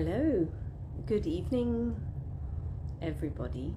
Hello, good evening, everybody.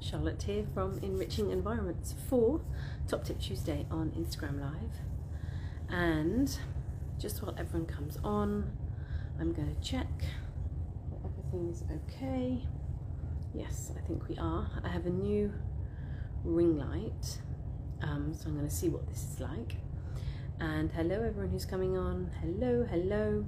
Charlotte here from Enriching Environments for Top Tip Tuesday on Instagram Live. And just while everyone comes on, I'm going to check that everything's okay. Yes, I think we are. I have a new ring light, um, so I'm going to see what this is like. And hello, everyone who's coming on. Hello, hello.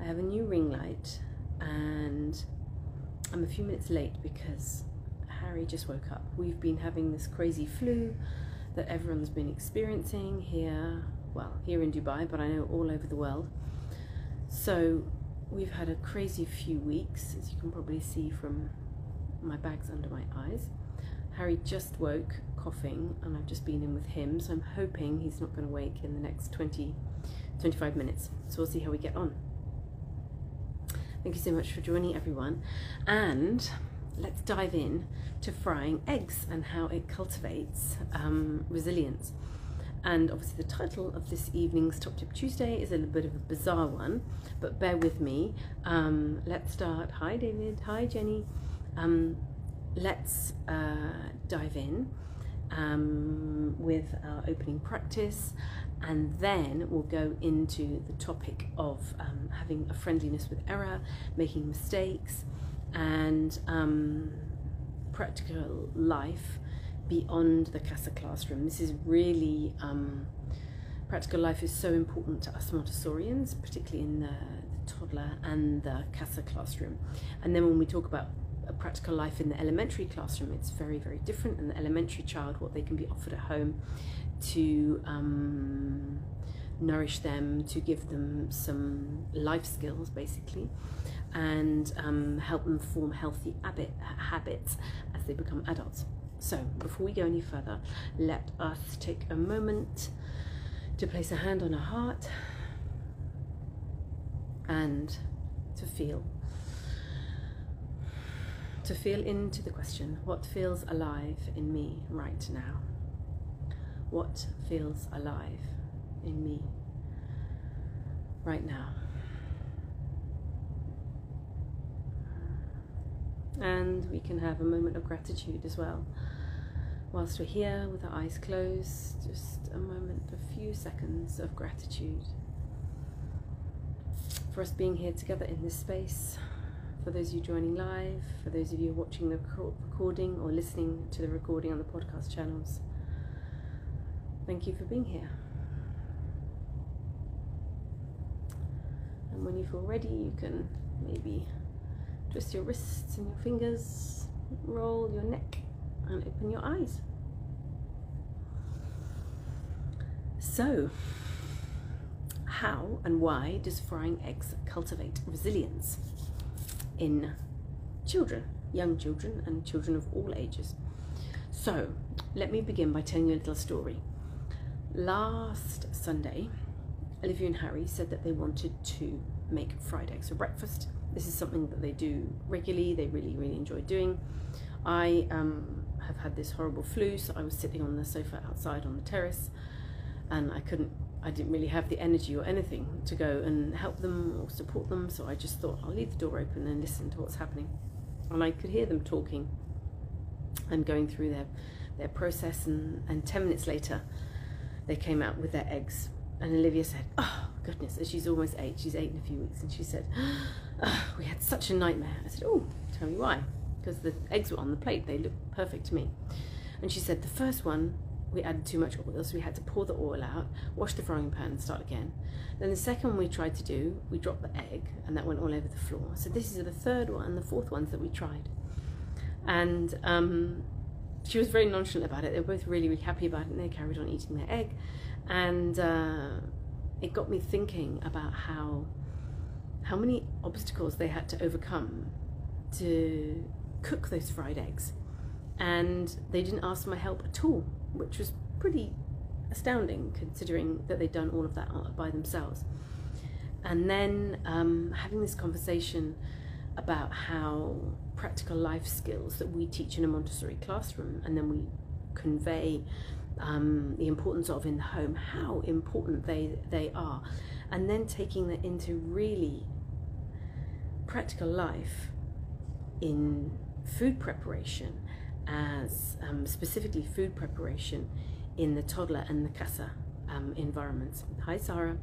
I have a new ring light, and I'm a few minutes late because Harry just woke up. We've been having this crazy flu that everyone's been experiencing here, well, here in Dubai, but I know all over the world. So we've had a crazy few weeks, as you can probably see from my bags under my eyes. Harry just woke coughing, and I've just been in with him, so I'm hoping he's not going to wake in the next 20 25 minutes. So we'll see how we get on. Thank you so much for joining, everyone. And let's dive in to frying eggs and how it cultivates um, resilience. And obviously, the title of this evening's Top Tip Tuesday is a little bit of a bizarre one, but bear with me. Um, let's start. Hi, David. Hi, Jenny. Um, let's uh, dive in um, with our opening practice, and then we'll go into the topic of um, having a friendliness with error, making mistakes, and um, practical life beyond the CASA classroom. This is really um, practical life is so important to us Montessorians, particularly in the, the toddler and the CASA classroom. And then when we talk about a practical life in the elementary classroom, it's very, very different. And the elementary child, what they can be offered at home to um, nourish them, to give them some life skills, basically, and um, help them form healthy habit, habits as they become adults. So, before we go any further, let us take a moment to place a hand on our heart and to feel to feel into the question what feels alive in me right now? What feels alive in me right now? And we can have a moment of gratitude as well. Whilst we're here with our eyes closed, just a moment, a few seconds of gratitude for us being here together in this space for those of you joining live, for those of you watching the recording or listening to the recording on the podcast channels. Thank you for being here. And when you feel ready, you can maybe twist your wrists and your fingers, roll your neck, and open your eyes. So, how and why does frying eggs cultivate resilience? in children, young children, and children of all ages. So, let me begin by telling you a little story. Last Sunday, Olivia and Harry said that they wanted to make fried eggs for breakfast. This is something that they do regularly, they really, really enjoy doing. I um, have had this horrible flu, so I was sitting on the sofa outside on the terrace and I couldn't I didn't really have the energy or anything to go and help them or support them, so I just thought I'll leave the door open and listen to what's happening. And I could hear them talking and going through their, their process, and, and 10 minutes later, they came out with their eggs. And Olivia said, Oh, goodness, she's almost eight, she's eight in a few weeks, and she said, oh, We had such a nightmare. I said, Oh, tell me why. Because the eggs were on the plate, they looked perfect to me. And she said, The first one we added too much oil, so we had to pour the oil out, wash the frying pan, and start again. Then the second one we tried to do, we dropped the egg, and that went all over the floor. So this is the third one, the fourth ones that we tried. And um, she was very nonchalant about it. They were both really, really happy about it, and they carried on eating their egg. And uh, it got me thinking about how how many obstacles they had to overcome to cook those fried eggs and they didn't ask for my help at all which was pretty astounding considering that they'd done all of that by themselves. And then um, having this conversation about how practical life skills that we teach in a Montessori classroom and then we convey um, the importance of in the home, how important they, they are, and then taking that into really practical life in food preparation, as um, specifically food preparation in the toddler and the casa um, environments. Hi, Sarah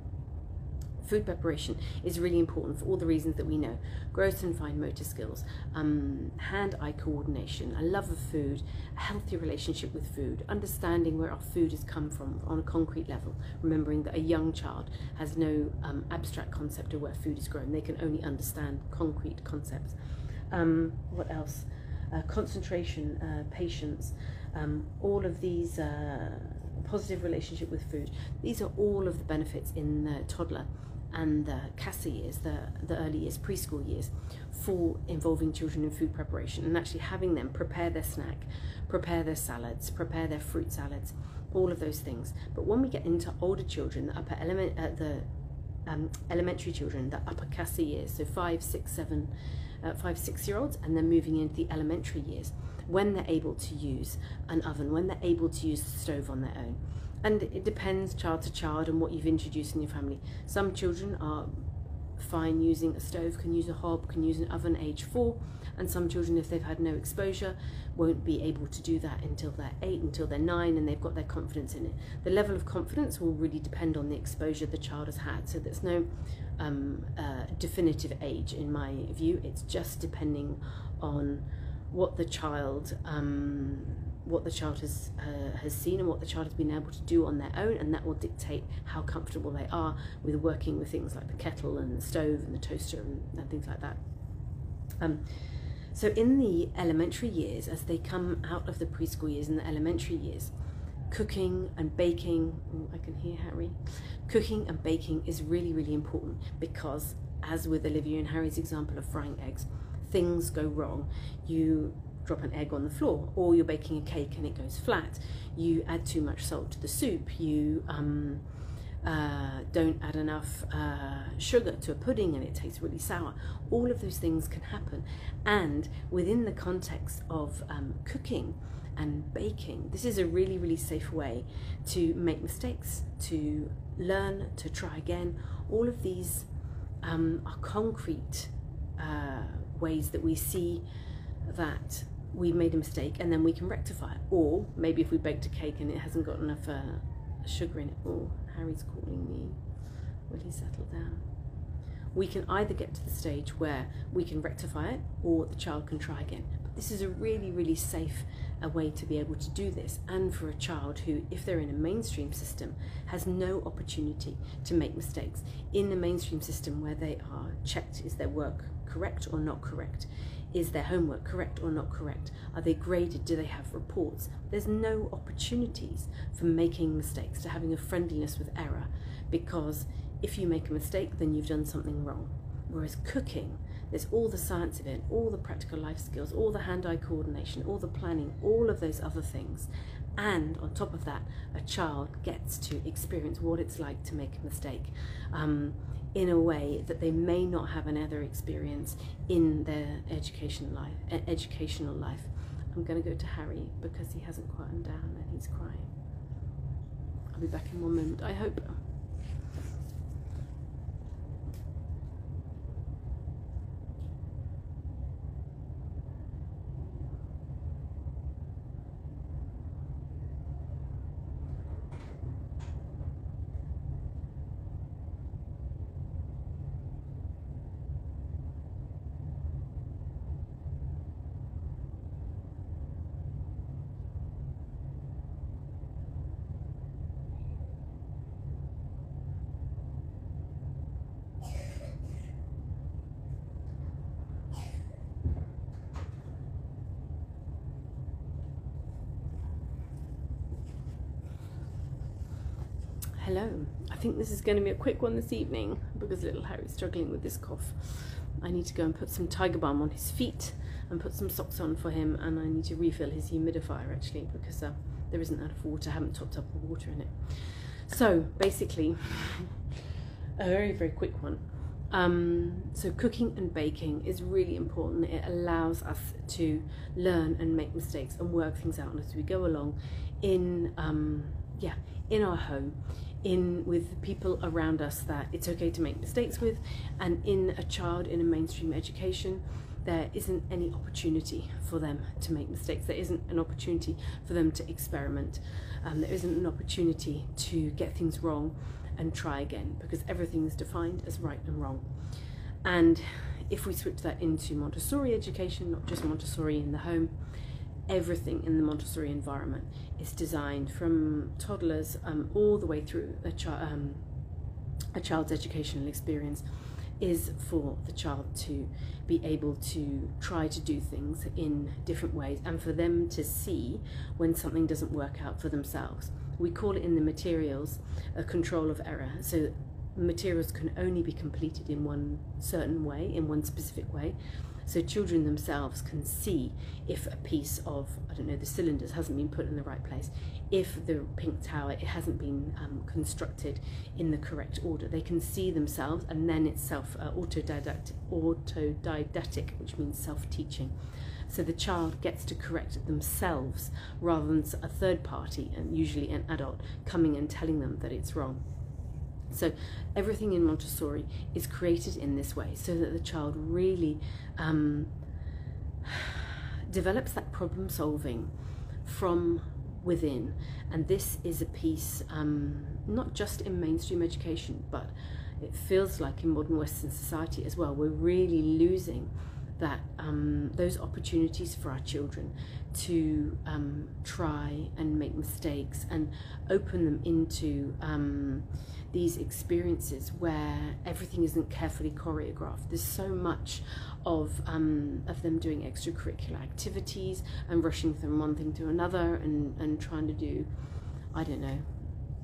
food preparation is really important for all the reasons that we know gross and fine motor skills, um, hand eye coordination, a love of food, a healthy relationship with food, understanding where our food has come from on a concrete level, remembering that a young child has no um, abstract concept of where food is grown, they can only understand concrete concepts. Um, what else? Uh, concentration, uh, patience, um, all of these. Uh, positive relationship with food. These are all of the benefits in the toddler and the CASA years, the, the early years, preschool years, for involving children in food preparation and actually having them prepare their snack, prepare their salads, prepare their fruit salads, all of those things. But when we get into older children, the upper element, uh, the um, elementary children, the upper CASA years, so five, six, seven, uh, five, six year olds, and then moving into the elementary years, when they're able to use an oven, when they're able to use the stove on their own and it depends child to child and what you've introduced in your family. Some children are fine using a stove, can use a hob, can use an oven age four, and some children, if they've had no exposure, won't be able to do that until they're eight, until they're nine, and they've got their confidence in it. The level of confidence will really depend on the exposure the child has had, so there's no um, uh, definitive age in my view, it's just depending on what the child. Um, what the child has uh, has seen and what the child has been able to do on their own, and that will dictate how comfortable they are with working with things like the kettle and the stove and the toaster and, and things like that. Um, so in the elementary years, as they come out of the preschool years and the elementary years, cooking and baking, I can hear Harry, cooking and baking is really, really important because, as with Olivia and Harry's example of frying eggs, things go wrong. You drop an egg on the floor, or you're baking a cake and it goes flat. You add too much salt to the soup. You um, uh, don't add enough uh, sugar to a pudding and it tastes really sour. All of those things can happen. And within the context of um, cooking and baking, this is a really, really safe way to make mistakes, to learn, to try again. All of these um, are concrete uh, ways that we see that we made a mistake and then we can rectify it. Or maybe if we baked a cake and it hasn't got enough uh, sugar in it. Oh, Harry's calling me. Will he settle down? We can either get to the stage where we can rectify it or the child can try again. But this is a really, really safe a way to be able to do this and for a child who if they're in a mainstream system has no opportunity to make mistakes in the mainstream system where they are checked is their work correct or not correct is their homework correct or not correct? Are they graded? Do they have reports? There's no opportunities for making mistakes, to having a friendliness with error, because if you make a mistake, then you've done something wrong. Whereas cooking, there's all the science of it, all the practical life skills, all the hand eye coordination, all the planning, all of those other things. And on top of that, a child gets to experience what it's like to make a mistake. Um, in a way that they may not have another experience in their educational life. Educational life. I'm going to go to Harry because he hasn't quieted down and he's crying. I'll be back in one moment. I hope. Hello. I think this is going to be a quick one this evening because little Harry's struggling with this cough. I need to go and put some tiger balm on his feet and put some socks on for him and I need to refill his humidifier actually because uh, there isn't enough water. I haven't topped up the water in it. So basically, a very, very quick one. Um, so cooking and baking is really important. It allows us to learn and make mistakes and work things out as we go along in, um, yeah, in our home in with people around us that it's okay to make mistakes with, and in a child in a mainstream education, there isn't any opportunity for them to make mistakes. There isn't an opportunity for them to experiment. Um, there isn't an opportunity to get things wrong and try again because everything is defined as right and wrong. And if we switch that into Montessori education, not just Montessori in the home, everything in the Montessori environment is designed from toddlers um, all the way through a, chi- um, a child's educational experience is for the child to be able to try to do things in different ways and for them to see when something doesn't work out for themselves. We call it in the materials a control of error. So materials can only be completed in one certain way, in one specific way. So children themselves can see if a piece of, I don't know, the cylinders hasn't been put in the right place, if the pink tower, it hasn't been um, constructed in the correct order. They can see themselves and then it's self uh, autodidactic, autodidactic, which means self-teaching. So the child gets to correct it themselves rather than a third party, and usually an adult, coming and telling them that it's wrong. So everything in Montessori is created in this way so that the child really um, develops that problem solving from within. And this is a piece um, not just in mainstream education, but it feels like in modern Western society as well. We're really losing that um, those opportunities for our children to um, try and make mistakes and open them into um, these experiences where everything isn't carefully choreographed. There's so much of um, of them doing extracurricular activities and rushing from one thing to another and, and trying to do, I don't know,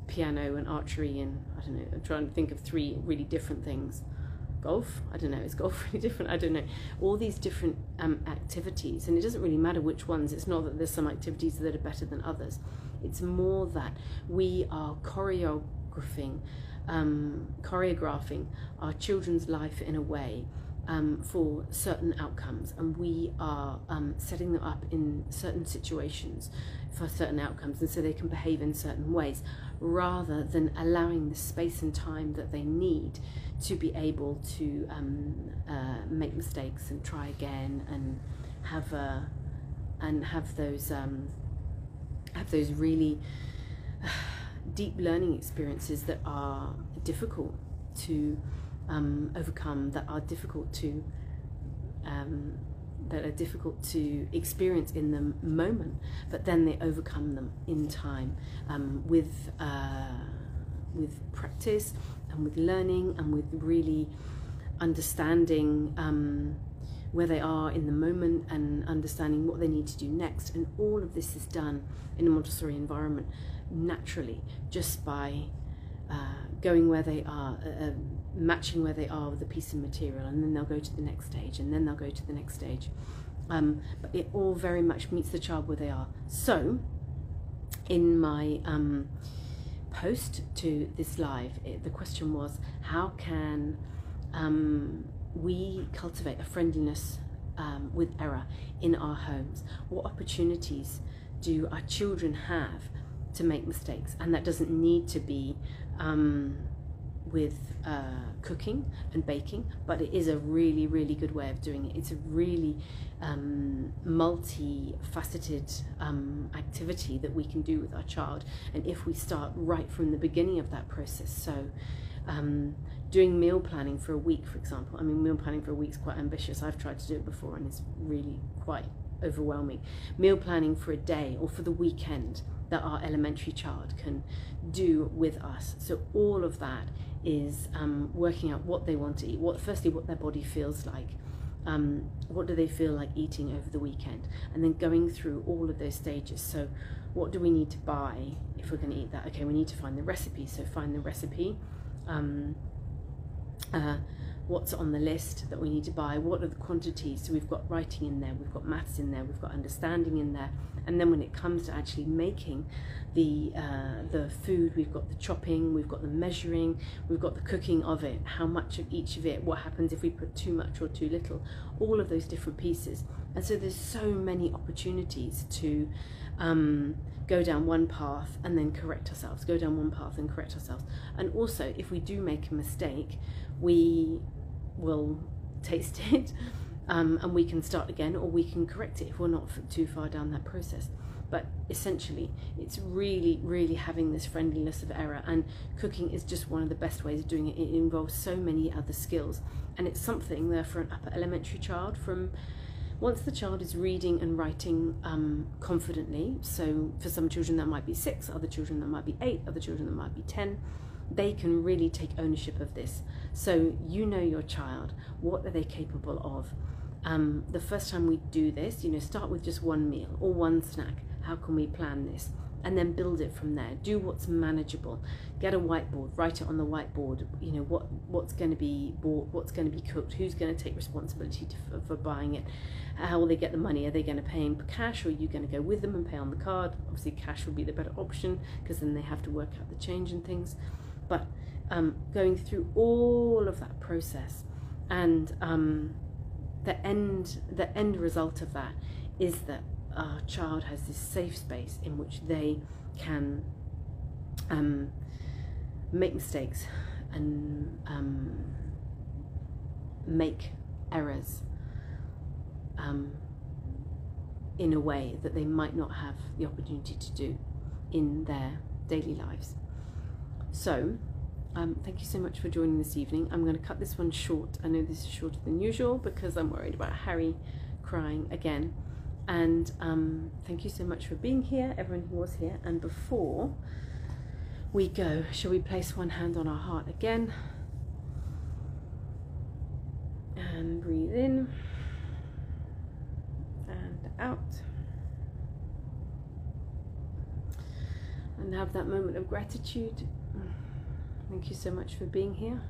piano and archery and I don't know, I'm trying to think of three really different things. Golf, I don't know, is golf really different? I don't know. All these different um, activities, and it doesn't really matter which ones. It's not that there's some activities that are better than others. It's more that we are choreographing, um, choreographing our children's life in a way um, for certain outcomes, and we are um, setting them up in certain situations for certain outcomes, and so they can behave in certain ways, rather than allowing the space and time that they need to be able to um, uh, make mistakes and try again and have a, and have those um, have those really. Deep learning experiences that are difficult to um, overcome, that are difficult to um, that are difficult to experience in the moment, but then they overcome them in time um, with uh, with practice and with learning and with really understanding um, where they are in the moment and understanding what they need to do next. And all of this is done in a Montessori environment naturally just by uh, going where they are, uh, matching where they are with a piece of material, and then they'll go to the next stage, and then they'll go to the next stage. Um, but it all very much meets the child where they are. So, in my um, post to this live, it, the question was how can um, we cultivate a friendliness um, with error in our homes? What opportunities do our children have to make mistakes, and that doesn't need to be um, with uh, cooking and baking, but it is a really, really good way of doing it. It's a really um, multi-faceted um, activity that we can do with our child, and if we start right from the beginning of that process, so. Um, doing meal planning for a week, for example. I mean, meal planning for a week is quite ambitious. I've tried to do it before, and it's really quite overwhelming. Meal planning for a day or for the weekend that our elementary child can do with us. So all of that is um, working out what they want to eat. What firstly, what their body feels like. Um, what do they feel like eating over the weekend, and then going through all of those stages. So, what do we need to buy if we're going to eat that? Okay, we need to find the recipe. So find the recipe. Um, uh, what's on the list that we need to buy, what are the quantities. So we've got writing in there, we've got maths in there, we've got understanding in there, and then when it comes to actually making the uh, the food, we've got the chopping, we've got the measuring, we've got the cooking of it, how much of each of it, what happens if we put too much or too little, all of those different pieces. And so there's so many opportunities to um, go down one path and then correct ourselves, go down one path and correct ourselves. And also, if we do make a mistake, we will taste it um, and we can start again or we can correct it if we're not too far down that process. But essentially, it's really, really having this friendliness of error, and cooking is just one of the best ways of doing it. It involves so many other skills, and it's something there for an upper elementary child from once the child is reading and writing um, confidently. So, for some children, that might be six, other children, that might be eight, other children, that might be 10 they can really take ownership of this. So you know your child, what are they capable of? Um, the first time we do this, you know, start with just one meal or one snack. How can we plan this? And then build it from there. Do what's manageable. Get a whiteboard. Write it on the whiteboard. You know what what's going to be bought, what's going to be cooked, who's going to take responsibility to, for, for buying it, how will they get the money? Are they going to pay in cash, or are you going to go with them and pay on the card? Obviously, cash would be the better option because then they have to work out the change and things but um, going through all of that process and um, the end the end result of that is that our child has this safe space in which they can um, make mistakes and um, make errors um, in a way that they might not have the opportunity to do in their daily lives. So, um, thank you so much for joining this evening. I'm going to cut this one short. I know this is shorter than usual because I'm worried about Harry crying again. And um, thank you so much for being here, everyone who was here. And before we go, shall we place one hand on our heart again? And breathe in and out. And have that moment of gratitude Thank you so much for being here.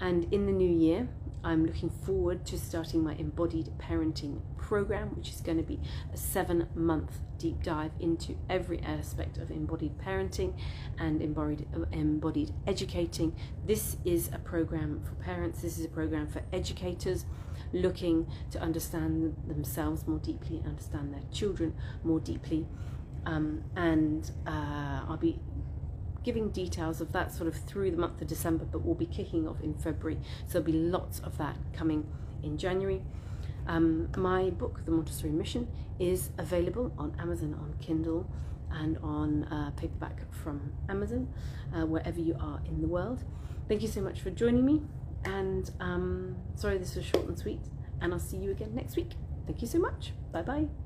And in the new year, I'm looking forward to starting my embodied parenting program, which is going to be a seven month deep dive into every aspect of embodied parenting and embodied, embodied educating. This is a program for parents, this is a program for educators looking to understand themselves more deeply, understand their children more deeply. Um, and uh, I'll be giving details of that sort of through the month of December, but we'll be kicking off in February. So there'll be lots of that coming in January. Um, my book, The Montessori Mission, is available on Amazon on Kindle and on uh, paperback from Amazon, uh, wherever you are in the world. Thank you so much for joining me. And um, sorry this was short and sweet. And I'll see you again next week. Thank you so much. Bye bye.